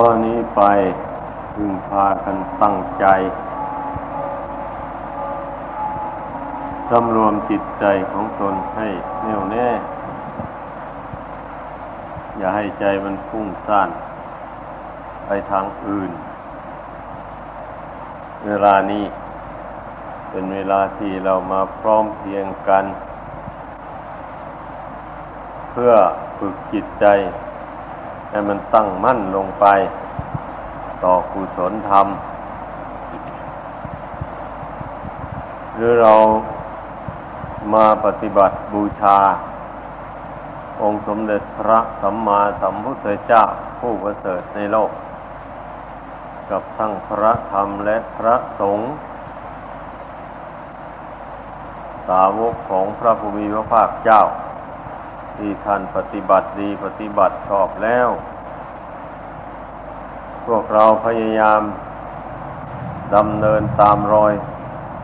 ตอนนี้ไปพึงพากันตั้งใจสำรวมจิตใจของตนให้แน่วแน่ อย่าให้ใจมันฟุ้งซ่านไปทางอื่น เวลานี้เป็นเวลาที่เรามาพร้อมเพียงกัน เพื่อฝึกจิตใจ ให้มันตั้งมั่นลงไป ต่อกุศลธรรม หรือเรามาปฏิบัติบูชา องค์สมเด็จพระสัมมาสัมพุทธเจ้าผู้ประเสริฐในโลก กับทั้งพระธรรมและพระสงฆ์สาวกของพระภูมิพระภาคเจ้า ที่ท่านปฏิบัติดีปฏิบัติชอบแล้ว พวกเราพยายามดำเนินตามรอย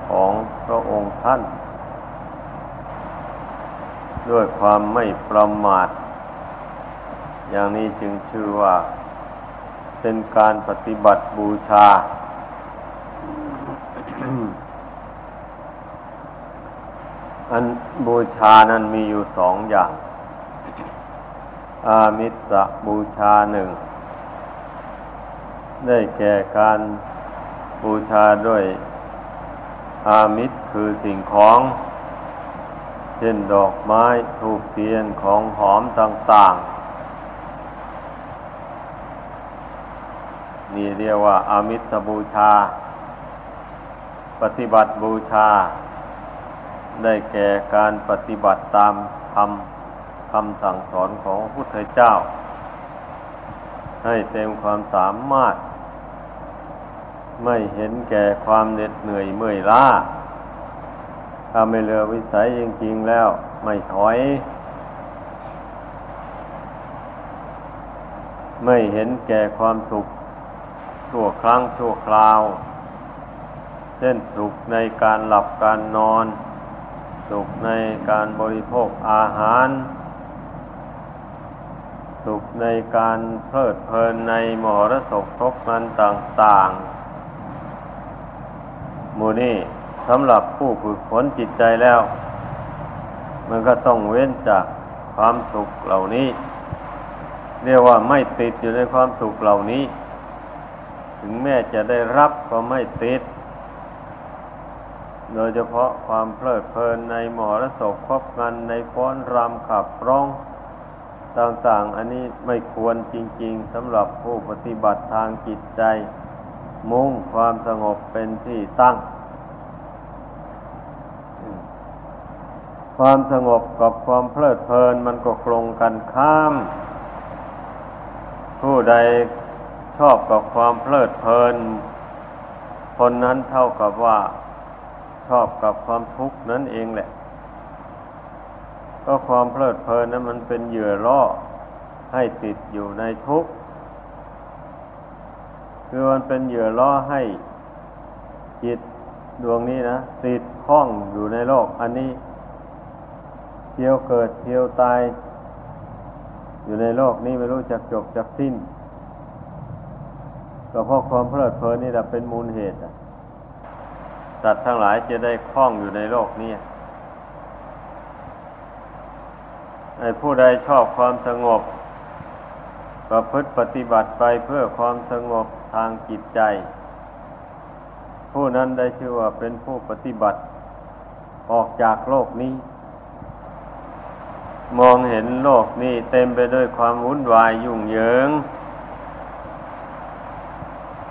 ของพระองค์ท่าน ด้วยความไม่ประมาท อย่างนี้จึงชื่อว่า เป็นการปฏิบัติบูชา อันบูชานั้นมีอยู่สองอย่าง อามิสบูชาหนึ่ง ได้แก่การบูชาด้วยอามิตรคือสิ่งของ เช่นดอกไม้ทูบเทียนของหอมต่างๆ นี่เรียกว่าอามิสบูชา ปฏิบัติบูชา ได้แก่การปฏิบัติตามธรรม คำสั่งสอนของพระพุทธเจ้า ให้เต็มความสามารถ ไม่เห็นแก่ความเหน็ดเหนื่อยเมื่อยล้าถ้าไม่เลือวิสัยจริงๆแล้วไม่ถอย ไม่เห็นแก่ความสุขชั่วครั้งชั่วคราว เช่นสุขในการหลับการนอน สุขในการบริโภคอาหาร สุขในการเพลิดเพลินในมหรสพครบมันต่างๆ มูนี่สำหรับผู้ฝึกฝนจิตใจแล้ว มันก็ต้องเว้นจากความสุขเหล่านี้ เรียกว่าไม่ติดอยู่ในความสุขเหล่านี้ ถึงแม้จะได้รับก็ไม่ติด โดยเฉพาะความเพลิดเพลินในมหรสพครบกันในฟ้อนรำขับร้อง ต่างๆ อันนี้ไม่ควรจริง ๆสำหรับผู้ปฏิบัติทางจิตใจ มุ่งความสงบเป็นที่ตั้ง ความสงบกับความเพลิดเพลินมันก็คลงกันข้าม ผู้ใดชอบกับความเพลิดเพลิน คนนั้นเท่ากับว่าชอบกับความทุกข์นั่นเองแหละ ก็ความเพลิดเพลินนั้นมันเป็นเหยื่อล่อให้ติดอยู่ในทุกข์คือมันเป็นเหยื่อล่อให้จิตดวงนี้นะติดข้องอยู่ในโลก อันนี้เที่ยวเกิดเที่ยวตาย อยู่ในโลกนี้ไม่รู้จักจบจักสิ้นก็เพราะความเพลิดเพลินนี่แหละเป็นมูลเหตุสัตว์ทั้งหลายจะได้คล้องอยู่ในโลกนี้ไอ้ ผู้ใดชอบความสงบก็พฤติปฏิบัติไปเพื่อความสงบทางจิตใจ ผู้นั้นได้ชื่อว่าเป็นผู้ปฏิบัติ ออกจากโลกนี้ มองเห็นโลกนี้เต็มไปด้วยความวุ่นวายยุ่งเหยิง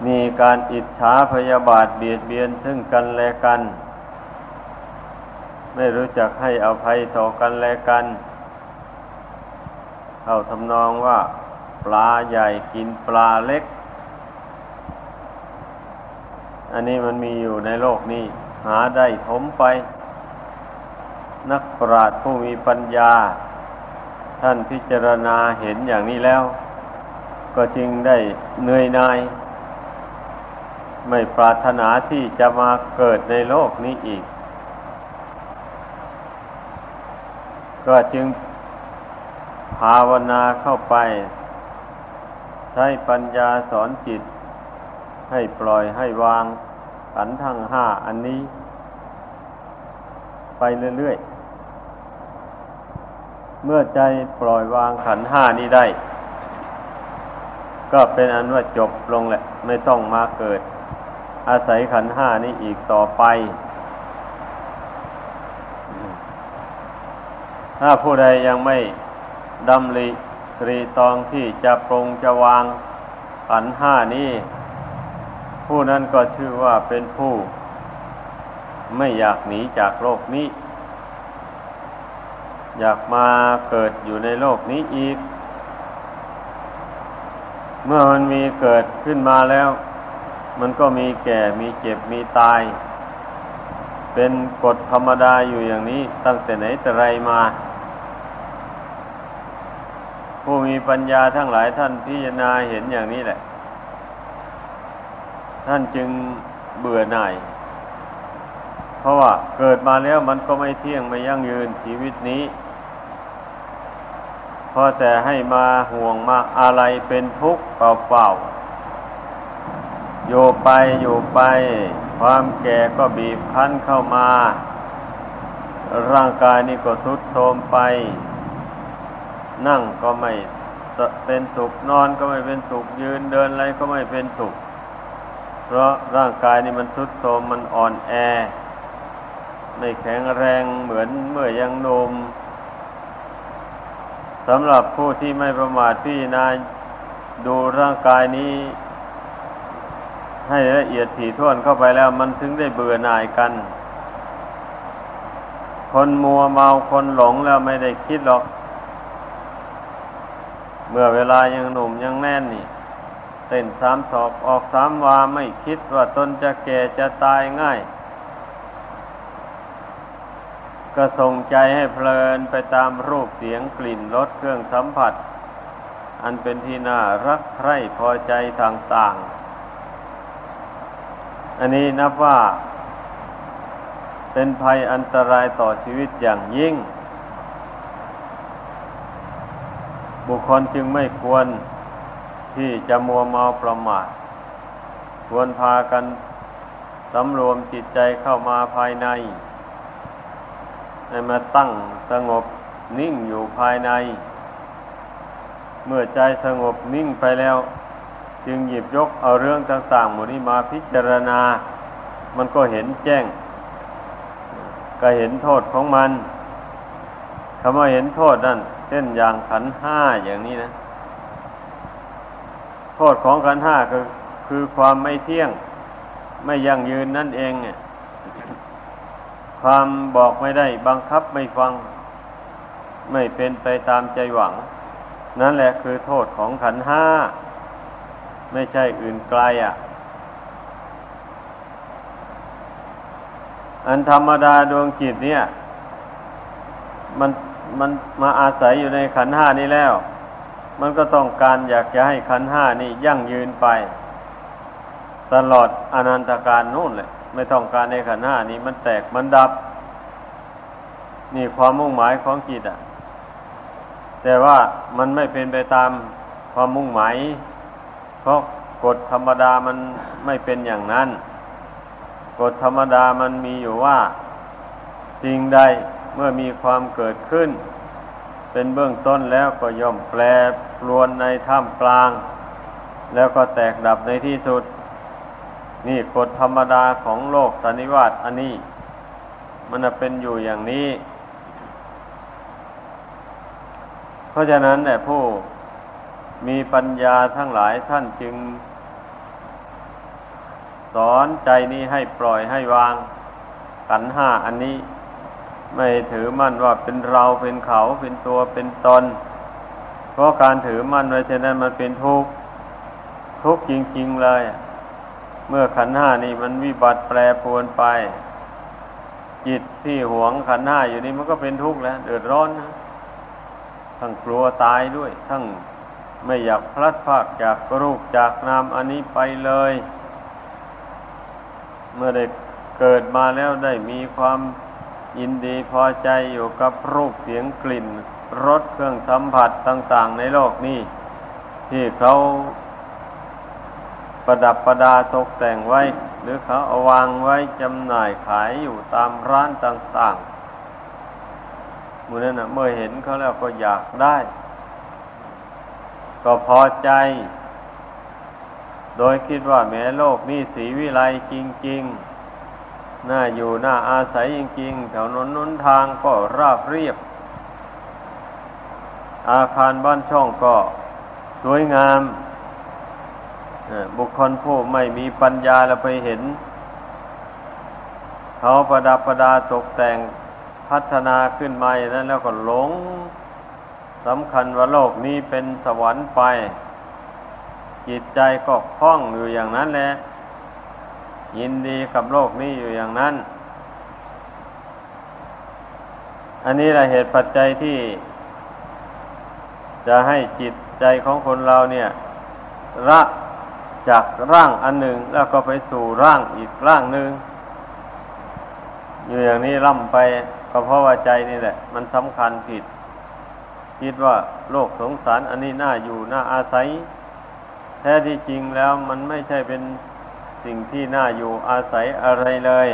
มีการอิจฉาพยาบาทเบียดเบียนซึ่งกันและกัน ไม่รู้จักให้อภัยต่อกันและกัน เข้าทำนองว่า ปลาใหญ่กินปลาเล็ก อันนี้มันมีอยู่ในโลกนี้ หาได้ถมไป นักปราชญ์ผู้มีปัญญา ท่านพิจารณาเห็นอย่างนี้แล้ว ก็จึงได้เหนื่อยนาย ไม่ปรารถนาที่จะมาเกิดในโลกนี้อีก ก็จึง ภาวนาเข้าไป ใช้ปัญญาสอนจิต ให้ปล่อยให้วางขันธ์ทั้งห้าอันนี้ ไปเรื่อยๆ เมื่อใจปล่อยวางขันห้านี้ได้ ก็เป็นอันว่าจบลงแหละ ไม่ต้องมาเกิด อาศัยขันห้านี้อีกต่อไปถ้าผู้ใดยังไม่ ดำริตรีตองที่จะปรงจะวางขันห้านี้ ผู้นั้นก็ชื่อว่าเป็นผู้ ไม่อยากหนีจากโลกนี้ อยากมาเกิดอยู่ในโลกนี้อีก เมื่อมันมีเกิดขึ้นมาแล้ว มันก็มีแก่มีเจ็บมีตาย เป็นกฎธรรมดาอยู่อย่างนี้ตั้งแต่ไหนแต่ไรมา ผู้มีปัญญาทั้งหลายท่านพิจารณาเห็นอย่างนี้แหละ ท่านจึงเบื่อหน่าย เพราะว่าเกิดมาแล้วมันก็ไม่เที่ยงไม่ยั่งยืนชีวิตนี้พอแต่ให้มาห่วงมาอะไรเป็นทุกข์เปล่าๆอยู่ไปอยู่ไป ความแก่ก็บีบคั้นเข้ามา ร่างกายนี่ก็ทุดโทรมไป นั่งก็ไม่เป็นสุขนอนก็ไม่เป็นสุขยืนเดินอะไรก็ไม่เป็นสุข เพราะร่างกายนี่มันทุดโทรมมันอ่อนแอ ไม่แข็งแรงเหมือนเมื่อยังนมสำหรับผู้ที่ไม่ประมาทพี่นายดูร่างกายนี้ ให้ละเอียดถี่ถ้วนเข้าไปแล้ว มันถึงได้เบื่อหน่ายกัน คนมัวเมาคนหลงแล้วไม่ได้คิดหรอก เมื่อเวลายังหนุ่มยังแน่นนี่เต้นสามศอกออกสามวาไม่คิดว่าตนจะแก่จะตายง่าย ก็ส่งใจให้เพลินไปตามรูปเสียงกลิ่นรสเครื่องสัมผัส อันเป็นที่น่ารักใคร่พอใจต่างๆ อันนี้นับว่า เป็นภัยอันตรายต่อชีวิตอย่างยิ่ง บุคคลจึงไม่ควรที่จะมัวเมาประมาท ควรพากันสำรวมจิตใจเข้ามาภายใน ให้มาตั้งสงบนิ่งอยู่ภายใน เมื่อใจสงบนิ่งไปแล้ว จึงหยิบยกเอาเรื่องต่างๆหมดนี้มาพิจารณา มันก็เห็นแจ้ง ก็เห็นโทษของมันคำว่าเห็นโทษนั่น ช่นอย่างขันห้าอย่างนี้นะ โทษของขันห้าก็คือความไม่เที่ยง ไม่ยั่งยืนนั่นเองเนี่ยความบอกไม่ได้บังคับไม่ฟัง ไม่เป็นไปตามใจหวัง นั่นแหละคือโทษของขันห้า ไม่ใช่อื่นไกลอะ อันธรรมดาดวงจิตเนี่ย มัน มันมาอาศัยอยู่ในขันห้านี้แล้ว มันก็ต้องการอยากจะให้ขันห้านี้ยั่งยืนไป ตลอดอนันตการนู่นเลยไม่ต้องการในขันห้านี้มันแตกมันดับ นี่ความมุ่งหมายของจิตอะ แต่ว่ามันไม่เป็นไปตามความมุ่งหมายเพราะกฎธรรมดามันไม่เป็นอย่างนั้น กฎธรรมดามันมีอยู่ว่า สิ่งใด มื่อมีความเกิดขึ้น เป็นเบื้องต้นแล้วก็ย่อมแปรปรวนในท่ามกลาง แล้วก็แตกดับในที่สุด นี่กฎธรรมดาของโลกสันนิวาตอันนี้ มันเป็นอยู่อย่างนี้ เพราะฉะนั้นแหละผู้มีปัญญาทั้งหลายท่านจึง สอนใจนี้ให้ปล่อยให้วางกันห้าอันนี้ ไม่ถือมั่นว่าเป็นเราเป็นเขาเป็นตัวเป็นตน เพราะการถือมั่นไว้เช่นนั้นมันเป็นทุกข์ทุกข์จริง ๆเลย เมื่อขันห้านี่มันวิบัติแปรปรวนไป จิตที่หวงขันห้าอยู่นี่มันก็เป็นทุกข์แล้วเดือดร้อนนะทั้งกลัวตายด้วย ทั้งไม่อยากพลัดพรากจากรูปจากนามอันนี้ไปเลย เมื่อได้เกิดมาแล้วได้มีความ ยินดีพอใจอยู่กับรูปเสียงกลิ่นรสเครื่องสัมผัสต่าง ๆ ในโลกนี้ ที่เขาประดับประดาตกแต่งไว้ หรือเขาเอาวางไว้จำหน่ายขายอยู่ตามร้านต่างๆมือนั้นนะเมื่อเห็นเขาแล้วก็อยากได้ ก็พอใจ โดยคิดว่าแม้โลกนี้สีวิไลจริง ๆ น่าอยู่น่าอาศัยจริงๆแถวนนนุนทางก็ราบเรียบ อาคารบ้านช่องก็สวยงามบุคคลผู้ไม่มีปัญญาแล้วไปเห็น เขาประดับประดาตกแต่งพัฒนาขึ้นมาอย่างนั้นแล้วก็หลงสำคัญว่าโลกนี้เป็นสวรรค์ไป จิตใจก็คล้องอยู่อย่างนั้นแหละ ยินดีกับโลกนี้อยู่อย่างนั้น อันนี้แหละเหตุปัจจัยที่ จะให้จิตใจของคนเราเนี่ยละจากร่างอันหนึ่งแล้วก็ไปสู่ร่างอีกร่างหนึ่งอยู่อย่างนี้ล่ำไปก็เพราะว่าใจนี่แหละ มันสำคัญผิด คิดว่าโลกสงสารอันนี้น่าอยู่น่าอาศัย แท้ที่จริงแล้วมันไม่ใช่เป็น สิ่งที่น่าอยู่อาศัยอะไรเลย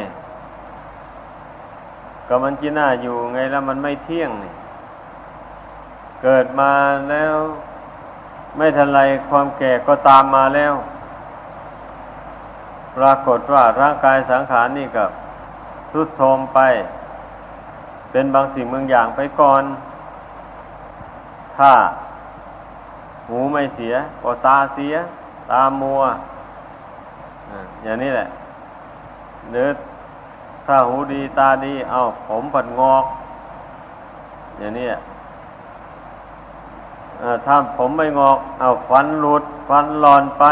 ก็มันจีน่าอยู่ไงแล้วมันไม่เที่ยงนี่เกิดมาแล้วไม่ทันไรความแก่ก็ตามมาแล้ว ปรากฏว่าร่างกายสังขารนี่กับทุดโทมไป เป็นบางสิ่งบางอย่างไปก่อน ถ้า หูไม่เสียก็ตาเสีย ตามัว อย่างนี้แหละ หรือถ้าหูดีตาดี เอาผมผัดงอก อย่างนี้ถ้าผมไม่งอก เอาฟันหลุด ฟันหลอนไป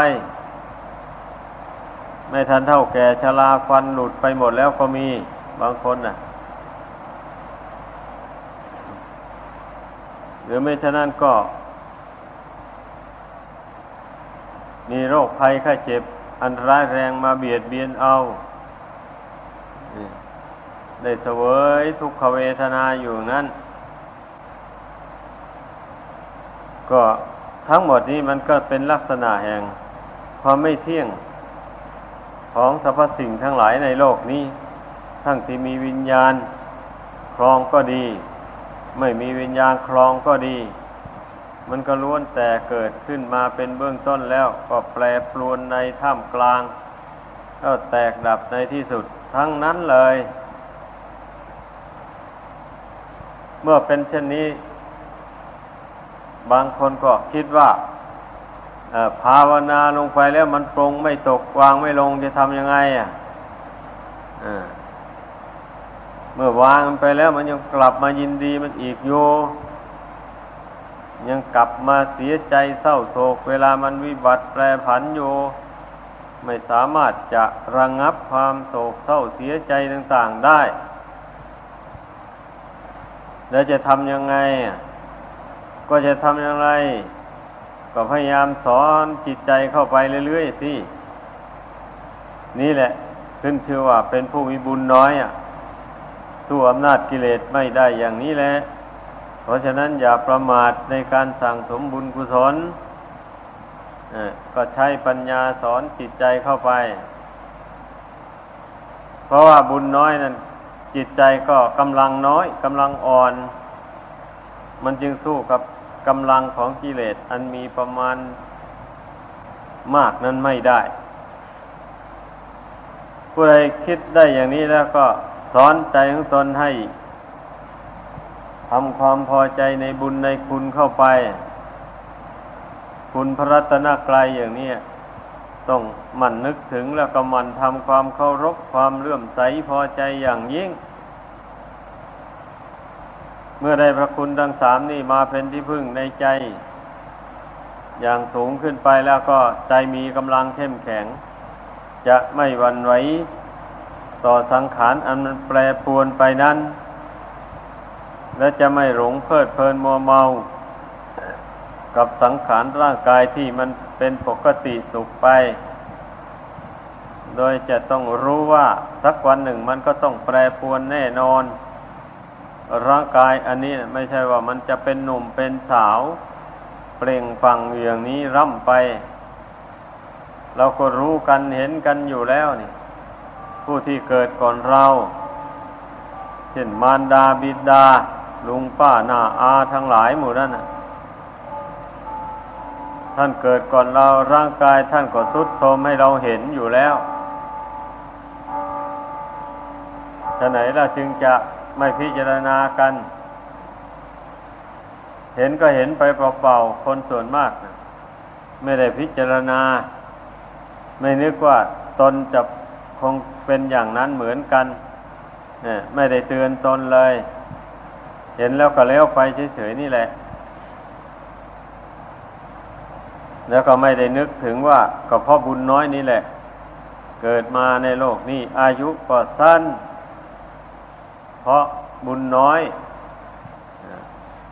ไม่ทันเท่าแก่ชราฟันหลุดไปหมดแล้วก็มีบางคนน่ะ หรือไม่ฉะนั้นก็ มีโรคภัยไข้เจ็บ อันร้ายแรงมาเบียดเบียนเอา ได้เสวยทุกขเวทนาอยู่นั้น ก็ทั้งหมดนี้มันก็เป็นลักษณะแห่งความไม่เที่ยงของสรรพสิ่งทั้งหลายในโลกนี้ ทั้งที่มีวิญญาณครองก็ดี ไม่มีวิญญาณครองก็ดี มันก็ล้วนแต่เกิดขึ้นมาเป็นเบื้องต้นแล้วก็แปรปรวนในท่ามกลางก็แตกดับในที่สุดทั้งนั้นเลย เมื่อเป็นเช่นนี้ บางคนก็คิดว่าภาวนาลงไปแล้วมันปรงไม่ตกวางไม่ลงจะทำยังไงอะเมื่อวางไปแล้วมันยังกลับมายินดีมันอีกอยู่ ยังกลับมาเสียใจเศร้าโศก เวลามันวิบัติแปรผันอยู่ไม่สามารถจะระงงับความโศกเศร้าเสียใจต่างๆได้ แล้วจะทำยังไง ก็จะทำอย่างไร ก็พยายามสอนจิตใจเข้าไปเรื่อยๆสิ นี่แหละ ขึ้นชื่อว่าเป็นผู้มีบุญน้อยอะสู้อำนาจกิเลสไม่ได้อย่างนี้แหละ เพราะฉะนั้นอย่าประมาทในการสั่งสมบุญกุศลก็ใช้ปัญญาสอนจิตใจเข้าไป เพราะว่าบุญน้อยนั้นจิตใจก็กำลังน้อยกำลังอ่อน มันจึงสู้กับกำลังของกิเลสอันมีประมาณมากนั้นไม่ได้ ผู้ใดคิดได้อย่างนี้แล้วก็สอนใจของตนให้ ทำความพอใจในบุญในคุณเข้าไป คุณพระรัตนกรายอย่างนี้ต้องหมั่นนึกถึงแล้วก็หมั่นทำความเคารพความเลื่อมใสพอใจอย่างยิ่ง เมื่อได้พระคุณทั้งสามนี่มาเป็นที่พึ่งในใจ อย่างสูงขึ้นไปแล้วก็ใจมีกำลังเข้มแข็ง จะไม่หวั่นไหวต่อสังขารอันมันแปรปรวนไปนั้น และจะไม่หลงเพลิดเพลินมัวเมา กับสังขารร่างกายที่มันเป็นปกติสุขไป โดยจะต้องรู้ว่าสักวันหนึ่งมันก็ต้องแปรปรวนแน่นอน ร่างกายอันนี้ไม่ใช่ว่ามันจะเป็นหนุ่มเป็นสาว เปล่งฟังอย่างนี้ร่ำไป เราก็รู้กันเห็นกันอยู่แล้วนี่ ผู้ที่เกิดก่อนเรา เช่นมารดาบิดา ลุงป้าหน้าอาทั้งหลายหมู่นั้นท่านเกิดก่อนเราร่างกายท่านก็สุดโทมให้เราเห็นอยู่แล้วฉะไหนเราจึงจะไม่พิจารณากัน เห็นก็เห็นไปเปล่าๆคนส่วนมากนะไม่ได้พิจารณา ไม่นึกว่าตนจะคงเป็นอย่างนั้นเหมือนกันนี่ไม่ได้เตือนตนเลย เห็นแล้วก็เลี้ยวไปเฉยๆนี่แหละ แล้วก็ไม่ได้นึกถึงว่าก็เพราะบุญน้อยนี่แหละ เกิดมาในโลกนี้ อายุก็สั้น เพราะบุญน้อย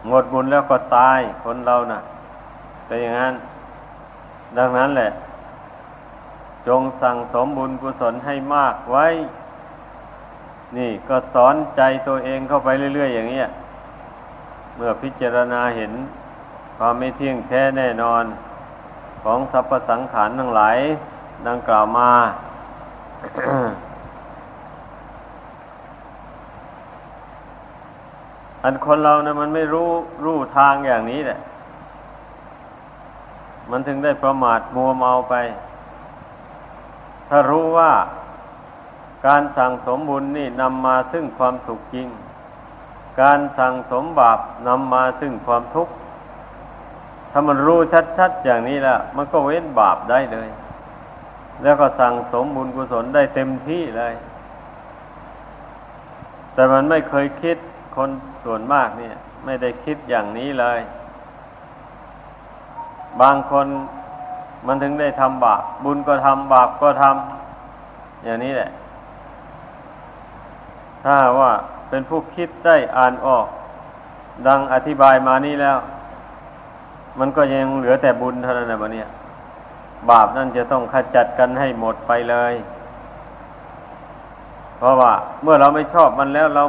หมดบุญแล้วก็ตายคนเรานะ่ะเป็นอย่างนั้น ดังนั้นแหละ จงสั่งสมบุญกุศลให้มากไว้ นี่ก็สอนใจตัวเองเข้าไปเรื่อย ๆ อย่างนี้ เมื่อพิจารณาเห็นความไม่เที่ยงแท้แน่นอนของสรรพสังขารทั้งหลายดังกล่าวมา อันคนเรานะมันไม่รู้รู้ทางอย่างนี้แหละ มันถึงได้ประมาทมัวเมาไป ถ้ารู้ว่าการสั่งสมบุญนี่นำมาซึ่งความสุขจริง การสั่งสมบาปนำมาซึ่งความทุกข์ ถ้ามันรู้ชัดๆอย่างนี้แล้วมันก็เว้นบาปได้เลย แล้วก็สั่งสมบุญกุศลได้เต็มที่เลย แต่มันไม่เคยคิดคนส่วนมากเนี่ย ไม่ได้คิดอย่างนี้เลย บางคนมันถึงได้ทำบาป บุญก็ทำบาปก็ทำอย่างนี้แหละ ถ้าว่า เป็นผู้คิดได้อ่านออก ดังอธิบายมานี้แล้ว มันก็ยังเหลือแต่บุญเท่านั้นนะบะเนี่ย บาปนั่นจะต้องขจัดกันให้หมดไปเลย เพราะว่า เมื่อเราไม่ชอบมันแล้วเรา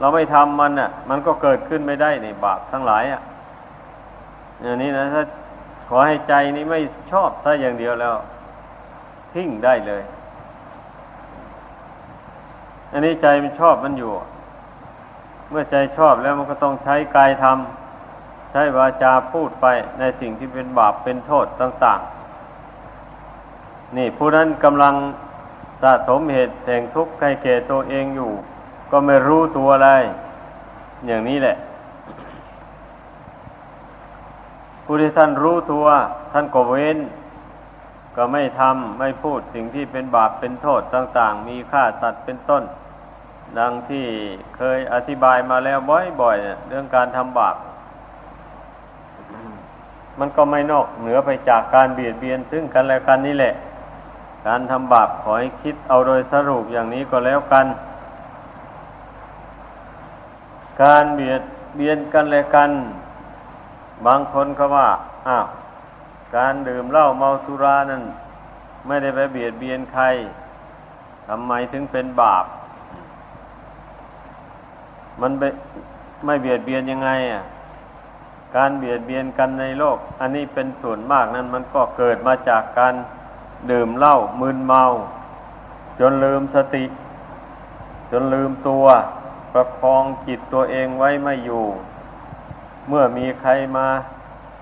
เราไม่ทำมันอะ มันก็เกิดขึ้นไม่ได้ในบาปทั้งหลายอะอย่างนี้นะถ้าขอให้ใจนี้ไม่ชอบถ้าอย่างเดียวแล้ว ทิ้งได้เลย อันนี้ใจมันชอบมันอยู่ เมื่อใจชอบแล้วมันก็ต้องใช้กายทำใช้วาจาพูดไปในสิ่งที่เป็นบาปเป็นโทษต่าง ๆ นี่ผู้นั้นกำลังสะสมเหตุแห่งทุกข์ให้แก่ตัวเองอยู่ ก็ไม่รู้ตัวอะไร อย่างนี้แหละ ผู้ที่ท่านรู้ตัว ท่านก็เว้น ก็ไม่ทำไม่พูดสิ่งที่เป็นบาปเป็นโทษต่าง ๆ มีค่าสัตว์เป็นต้น ดังที่เคยอธิบายมาแล้วบ่อยๆเรื่องการทำบาปมันก็ไม่นอกเหนือไปจากการเบียดเบียนซึ่งกันและกันนี่แหละ การทำบาปขอให้คิดเอาโดยสรุปอย่างนี้ก็แล้วกัน การเบียดเบียนกันและกัน บางคนก็ว่าอ้าวการดื่มเหล้าเมาสุรานั้น ไม่ได้ไปเบียดเบียนใครทำไมถึงเป็นบาป มันไม่เบียดเบียนยังไงอะ การเบียดเบียนกันในโลก อันนี้เป็นส่วนมากนั้น มันก็เกิดมาจากการดื่มเหล้ามึนเมา จนลืมสติ จนลืมตัว ประคองจิตตัวเองไว้ไม่อยู่ เมื่อมีใครมา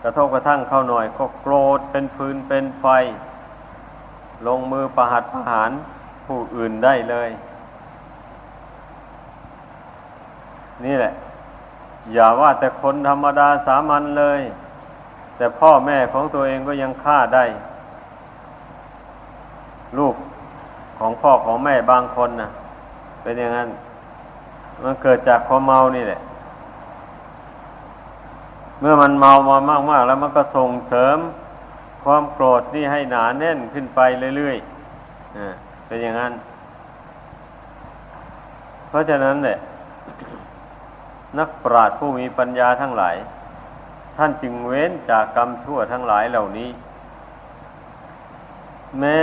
กระทบกระทั่งเข้าหน่อย ก็โกรธเป็นฟืนเป็นไฟ ลงมือประหัตประหารผู้อื่นได้เลย นี่แหละ อย่าว่าแต่คนธรรมดาสามัญเลย แต่พ่อแม่ของตัวเองก็ยังฆ่าได้ ลูกของพ่อของแม่บางคนนะ่ะเป็นอย่างนั้น มันเกิดจากความเมานี่แหละ เมื่อมันเมามามาก ๆ แล้วมันก็ส่งเสริมความโกรธนี่ให้หนาแน่นขึ้นไปเรื่อยๆอ่าเป็นอย่างนั้น เพราะฉะนั้นเนี่ย นักปราชญ์ผู้มีปัญญาทั้งหลาย ท่านจึงเว้นจากกรรมชั่วทั้งหลายเหล่านี้ แม้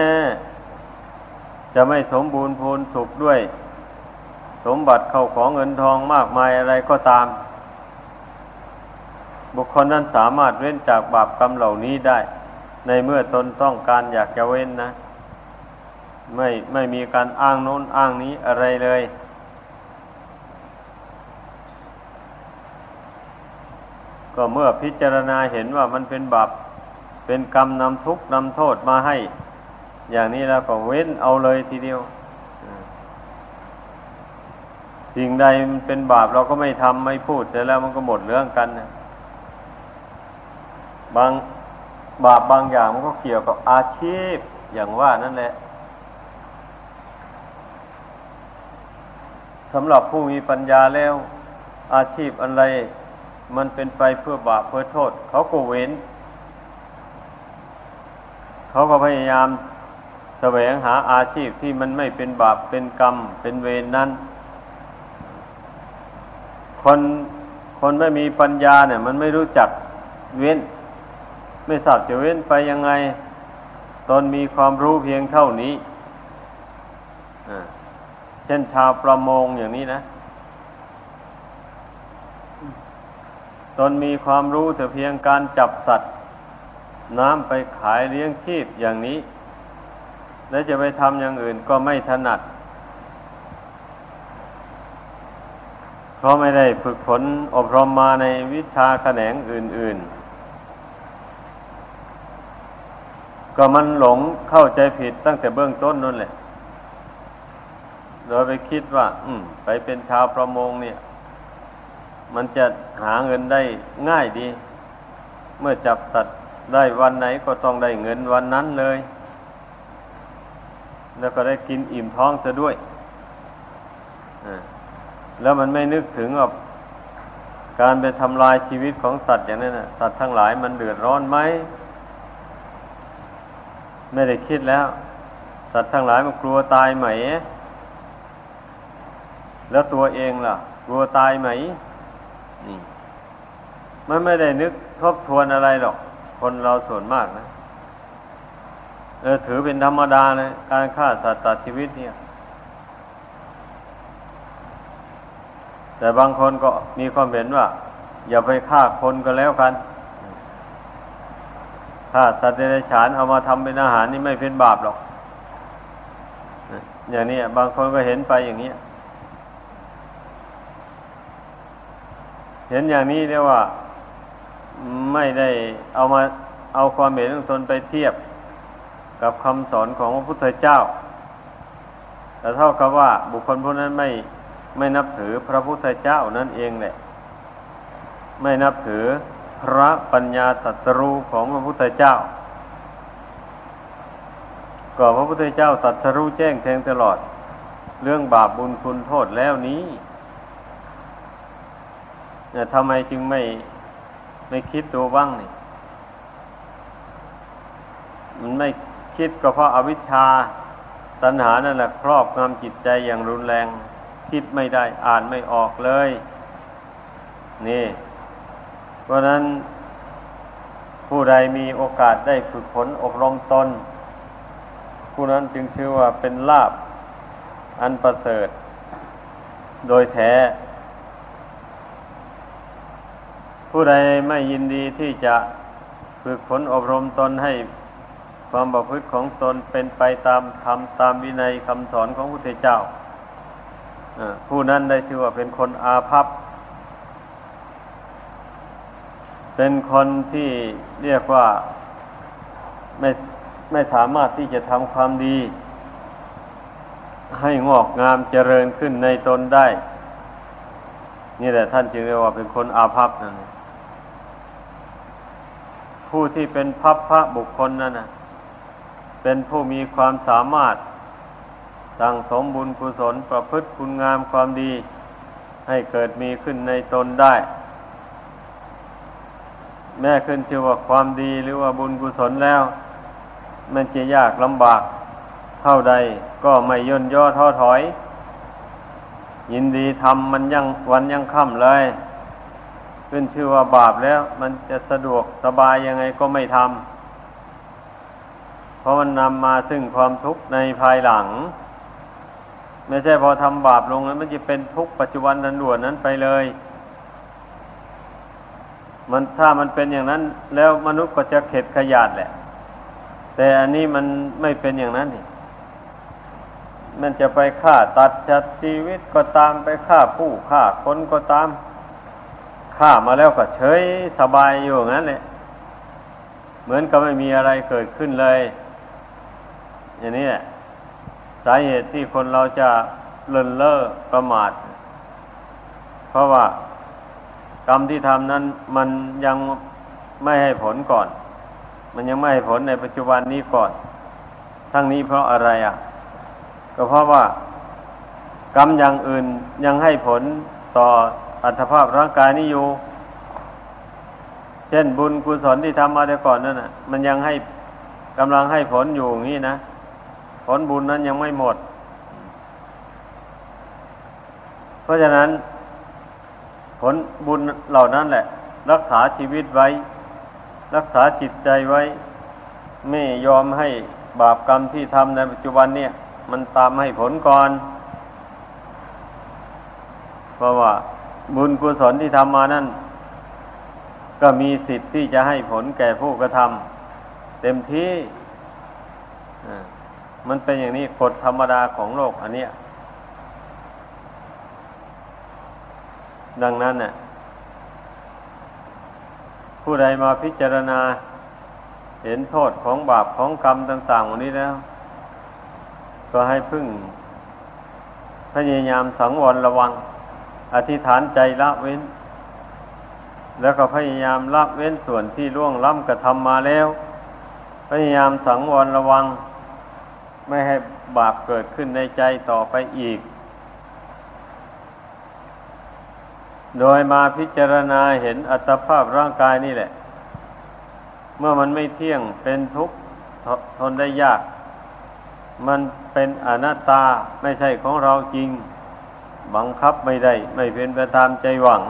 จะไม่สมบูรณ์พูนสุขด้วย สมบัติเข้าของเงินทองมากมายอะไรก็ตาม บุคคลนั้นสามารถเว้นจากบาปกรรมเหล่านี้ได้ ในเมื่อตนต้องการอยากจะเว้นนะ ไม่ไม่มีการอ้างโน้นอ้างนี้อะไรเลย ก็เมื่อพิจารณาเห็นว่ามันเป็นบาปเป็นกรรมนำทุกข์นำโทษมาให้ อย่างนี้แล้วก็เว้นเอาเลยทีเดียวสิ่งใดมันเป็นบาปเราก็ไม่ทำไม่พูดเสร็จแล้วมันก็หมดเรื่องกันนะบางบาปบางอย่างมันก็เกี่ยวกับอาชีพอย่างว่านั่นแหละสำหรับผู้มีปัญญาแล้ว อาชีพอะไร มันเป็นไปเพื่อบาปเพื่อโทษ เขาก็เว้น เขาก็พยายามแสวงหาอาชีพที่มันไม่เป็นบาปเป็นกรรม เป็นเวรนนั้น คนคนไม่มีปัญญาเนี่ย มันไม่รู้จักเว้น ไม่ทราบจะเว้นไปยังไง ตนมีความรู้เพียงเท่านี้เช่นชาวประมงอย่างนี้นะ นมีความรู้แต่เพียงการจับสัตว์ น้ำไปขายเลี้ยงชีพอย่างนี้ แล้วจะไปทำอย่างอื่นก็ไม่ถนัด เพราะไม่ได้ฝึกฝนอบรมมาในวิชาแขนงอื่น ๆ ก็มันหลงเข้าใจผิดตั้งแต่เบื้องต้นนั่นแหละ โดยไปคิดว่า อืม ไปเป็นชาวประมงเนี่ย มันจะหาเงินได้ง่ายดี เมื่อจับสัตว์ได้วันไหนก็ต้องได้เงินวันนั้นเลย แล้วก็ได้กินอิ่มท้องซะด้วยแล้วมันไม่นึกถึงว่าการไปทำลายชีวิตของสัตว์อย่างนั้นนะสัตว์ทั้งหลายมันเดือดร้อนไหมไม่ได้คิดแล้ว สัตว์ทั้งหลายมันกลัวตายไหม แล้วตัวเองล่ะ กลัวตายไหม มันไม่ได้นึกทบทวนอะไรหรอก คนเราส่วนมากนะเออถือเป็นธรรมดาเลยการฆ่าสัตว์ตัดชีวิตเนี่ย แต่บางคนก็มีความเห็นว่า อย่าไปฆ่าคนก็แล้วกันถ้าสัตว์เดรัจฉานเอามาทำเป็นอาหารนี่ไม่เป็นบาปหรอก อย่างนี้บางคนก็เห็นไปอย่างนี้ เห็นอย่างนี้เรียกว่า ไม่ได้เอามาเอาความเห็นของตนไปเทียบกับคำสอนของพระพุทธเจ้า แต่เท่ากับว่าบุคคลผู้นั้นไม่ไม่นับถือพระพุทธเจ้านั่นเองแหละ ไม่นับถือพระปัญญาตรัสรู้ของพระพุทธเจ้า ก็พระพุทธเจ้าตรัสรู้แจ้งแทงตลอด เรื่องบาปบุญคุณโทษแล้วนี้ เนี่ทำไมจึงไม่ไม่คิดตัวบ้างนี่ มันไม่คิดก็เพราะอาวิชชา ตัณหานั่นแหละครอบงำจิตใจอย่างรุนแรง คิดไม่ได้อ่านไม่ออกเลย นี่ เพราะนั้นผู้ใดมีโอกาสได้ฝึกฝนอบรมตน ผู้นั้นจึงชื่อว่าเป็นลาบอันประเสริฐ โดยแท้ ผู้ใดไม่ยินดีที่จะฝึกฝนอบรมตนให้ความประพฤติของตนเป็นไปตามธรรมตามวินัยคำสอนของพระพุทธเจ้าผู้นั้นได้ชื่อว่าเป็นคนอาภัพ เป็นคนที่เรียกว่าไม่ไม่สามารถที่จะทำความดี ให้งอกงามเจริญขึ้นในตนได้ นี่แหละท่านจึงเรียกว่าเป็นคนอาภัพนั่น ผู้ที่เป็นพัพพระบุคคลนั่นนะเป็นผู้มีความสามารถ สั่งสมบุญกุศลประพฤติคุณงามความดี ให้เกิดมีขึ้นในตนได้ แม้ขึ้นชื่อว่าความดีหรือว่าบุญกุศลแล้ว มันจะยากลำบาก เท่าใดก็ไม่ย่นย่อท้อถอย ยินดีทำมันยังวันยังค่ำเลย ขึ้นชื่อว่าบาปแล้ว มันจะสะดวกสบายยังไงก็ไม่ทำเพราะมันนำมาซึ่งความทุกข์ในภายหลัง ไม่ใช่พอทำบาปลงแล้ว มันจะเป็นทุกข์ปัจจุบันนันด่วนนั้นไปเลย มันถ้ามันเป็นอย่างนั้น แล้วมนุษย์ก็จะเข็ดขยาดแหละ แต่อันนี้มันไม่เป็นอย่างนั้นนี่มันจะไปฆ่าตัดจัดชีวิตก็ตามไปฆ่าผู้ฆ่าคนก็ตาม ฆ่ามาแล้วก็เฉยสบายอยู่งั้นเลยเหมือนกับไม่มีอะไรเกิดขึ้นเลย อย่างนี้แหละสาเหตุที่คนเราจะเลินเล่อประมาท เพราะว่ากรรมที่ทำนั้นมันยังไม่ให้ผลก่อน มันยังไม่ให้ผลในปัจจุบันนี้ก่อน ทั้งนี้เพราะอะไรอะ ก็เพราะว่ากรรมอย่างอื่นยังให้ผลต่อ อัตภาพร่างกายนี้อยู่ เช่นบุญกุศลที่ทำมาแต่ก่อนนั่นน่ะมันยังให้กำลังให้ผลอยู่อย่างนี้นะ ผลบุญนั้นยังไม่หมด เพราะฉะนั้น ผลบุญเหล่านั้นแหละ รักษาชีวิตไว้ รักษาจิตใจไว้ ไม่ยอมให้บาปกรรมที่ทำในปัจจุบันเนี่ย มันตามให้ผลก่อน เพราะว่า บุญกุศลที่ทำมานั่น ก็มีสิทธิ์ที่จะให้ผลแก่ผู้กระทำเต็มที่มันเป็นอย่างนี้กฎธรรมดาของโลกอันเนี้ย ดังนั้นเนี่ยผู้ใดมาพิจารณา เห็นโทษของบาปของกรรมต่างๆวันนี้แล้ว ก็ให้พึ่งพยายามสังวรระวัง อธิษฐานใจละเว้น แล้วก็พยายามละเว้นส่วนที่ล่วงล้ำกระทำมาแล้ว พยายามสังวรระวัง ไม่ให้บาปเกิดขึ้นในใจต่อไปอีก โดยมาพิจารณาเห็นอัตภาพร่างกายนี่แหละ เมื่อมันไม่เที่ยงเป็นทุกข์ทนได้ยาก มันเป็นอนัตตาไม่ใช่ของเราจริง บังคับไม่ได้ ไม่เป็นไปตามใจหวัง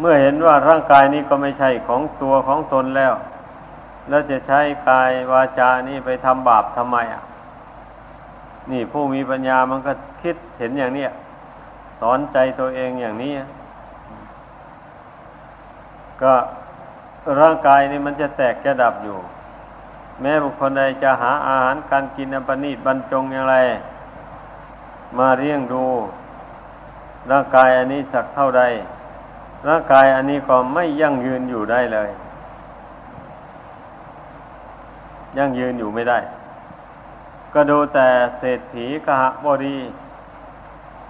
เมื่อเห็นว่าร่างกายนี้ก็ไม่ใช่ของตัวของตนแล้ว แล้วจะใช้กายวาจานี้ไปทำบาปทำไมอะ นี่ผู้มีปัญญามันก็คิดเห็นอย่างนี้สอนใจตัวเองอย่างนี้ ก็ร่างกายนี่มันจะแตกจะดับอยู่ แม้บุคคลใดจะหาอาหารการกินอันประณีตบรรจงอย่างไร มาเลี้ยงดู ร่างกายอันนี้สักเท่าใด ร่างกายอันนี้ก็ไม่ยั่งยืนอยู่ได้เลย ยั่งยืนอยู่ไม่ได้ ก็ดูแต่เศรษฐีกหบดี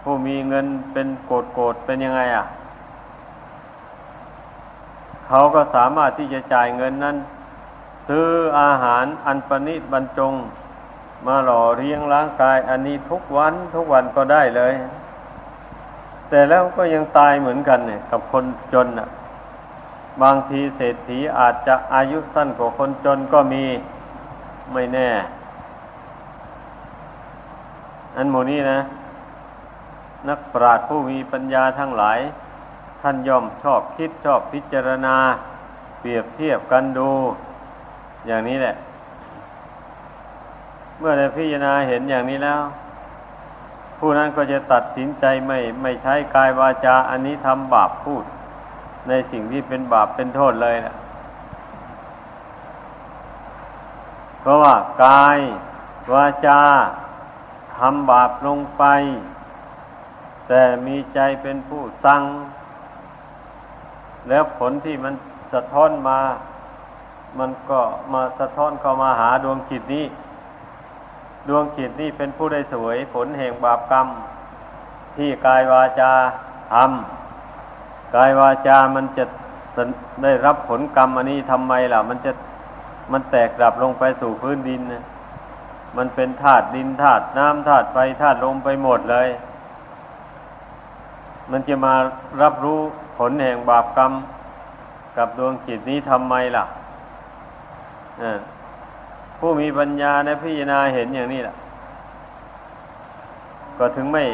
ผู้มีเงินเป็นโกดโกดเป็นยังไงอะ เขาก็สามารถที่จะจ่ายเงินนั้น ซื้ออาหารอันประณีตบรรจง มาหล่อเลี้ยงร่างกาย อันนี้ทุกวันทุกวันก็ได้เลย แต่แล้วก็ยังตายเหมือนกันเนี่ย กับคนจนอะ บางทีเศรษฐีอาจจะอายุสั้นกว่าคนจนก็มีไม่แน่ อันโมนี้นะ นักปราชญ์ผู้มีปัญญาทั้งหลาย ท่านย่อมชอบคิดชอบพิจารณา เปรียบเทียบกันดู อย่างนี้แหละ มื่อได้พิจารณาเห็นอย่างนี้แล้ว ผู้นั้นก็จะตัดสินใจไม่ไม่ใช้กายวาจา อันนี้ทำบาปพูด ในสิ่งที่เป็นบาปเป็นโทษเลยนะเพราะว่ากายวาจาทำบาปลงไป แต่มีใจเป็นผู้สั่งแล้วผลที่มันสะท้อนมา มันก็มาสะท้อนเข้ามาหาดวงจิตนี้ ดวงจิตนี่เป็นผู้ได้สวยผลแห่งบาปกรรม ที่กายวาจาทำกายวาจามันจะได้รับผลกรรมอันนี้ทำไมล่ะ มันจะมันแตกดับลงไปสู่พื้นดินนะมันเป็นธาตุดินธาตุน้ำธาตุไฟธาตุลมไปหมดเลย มันจะมารับรู้ผลแห่งบาปกรรม กับดวงจิตนี้ทำไมล่ะ ผู้มีปัญญาในพิจารณาเห็นอย่างนี้แหละก็ถึงไม่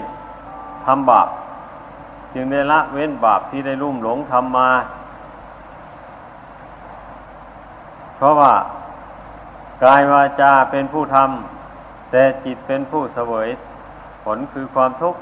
ทำบาป จึงได้ละเว้นบาปที่ได้ลุ่มหลงทำมา เพราะว่ากายวาจาเป็นผู้ทำแต่จิตเป็นผู้เสวย ผลคือความทุกข์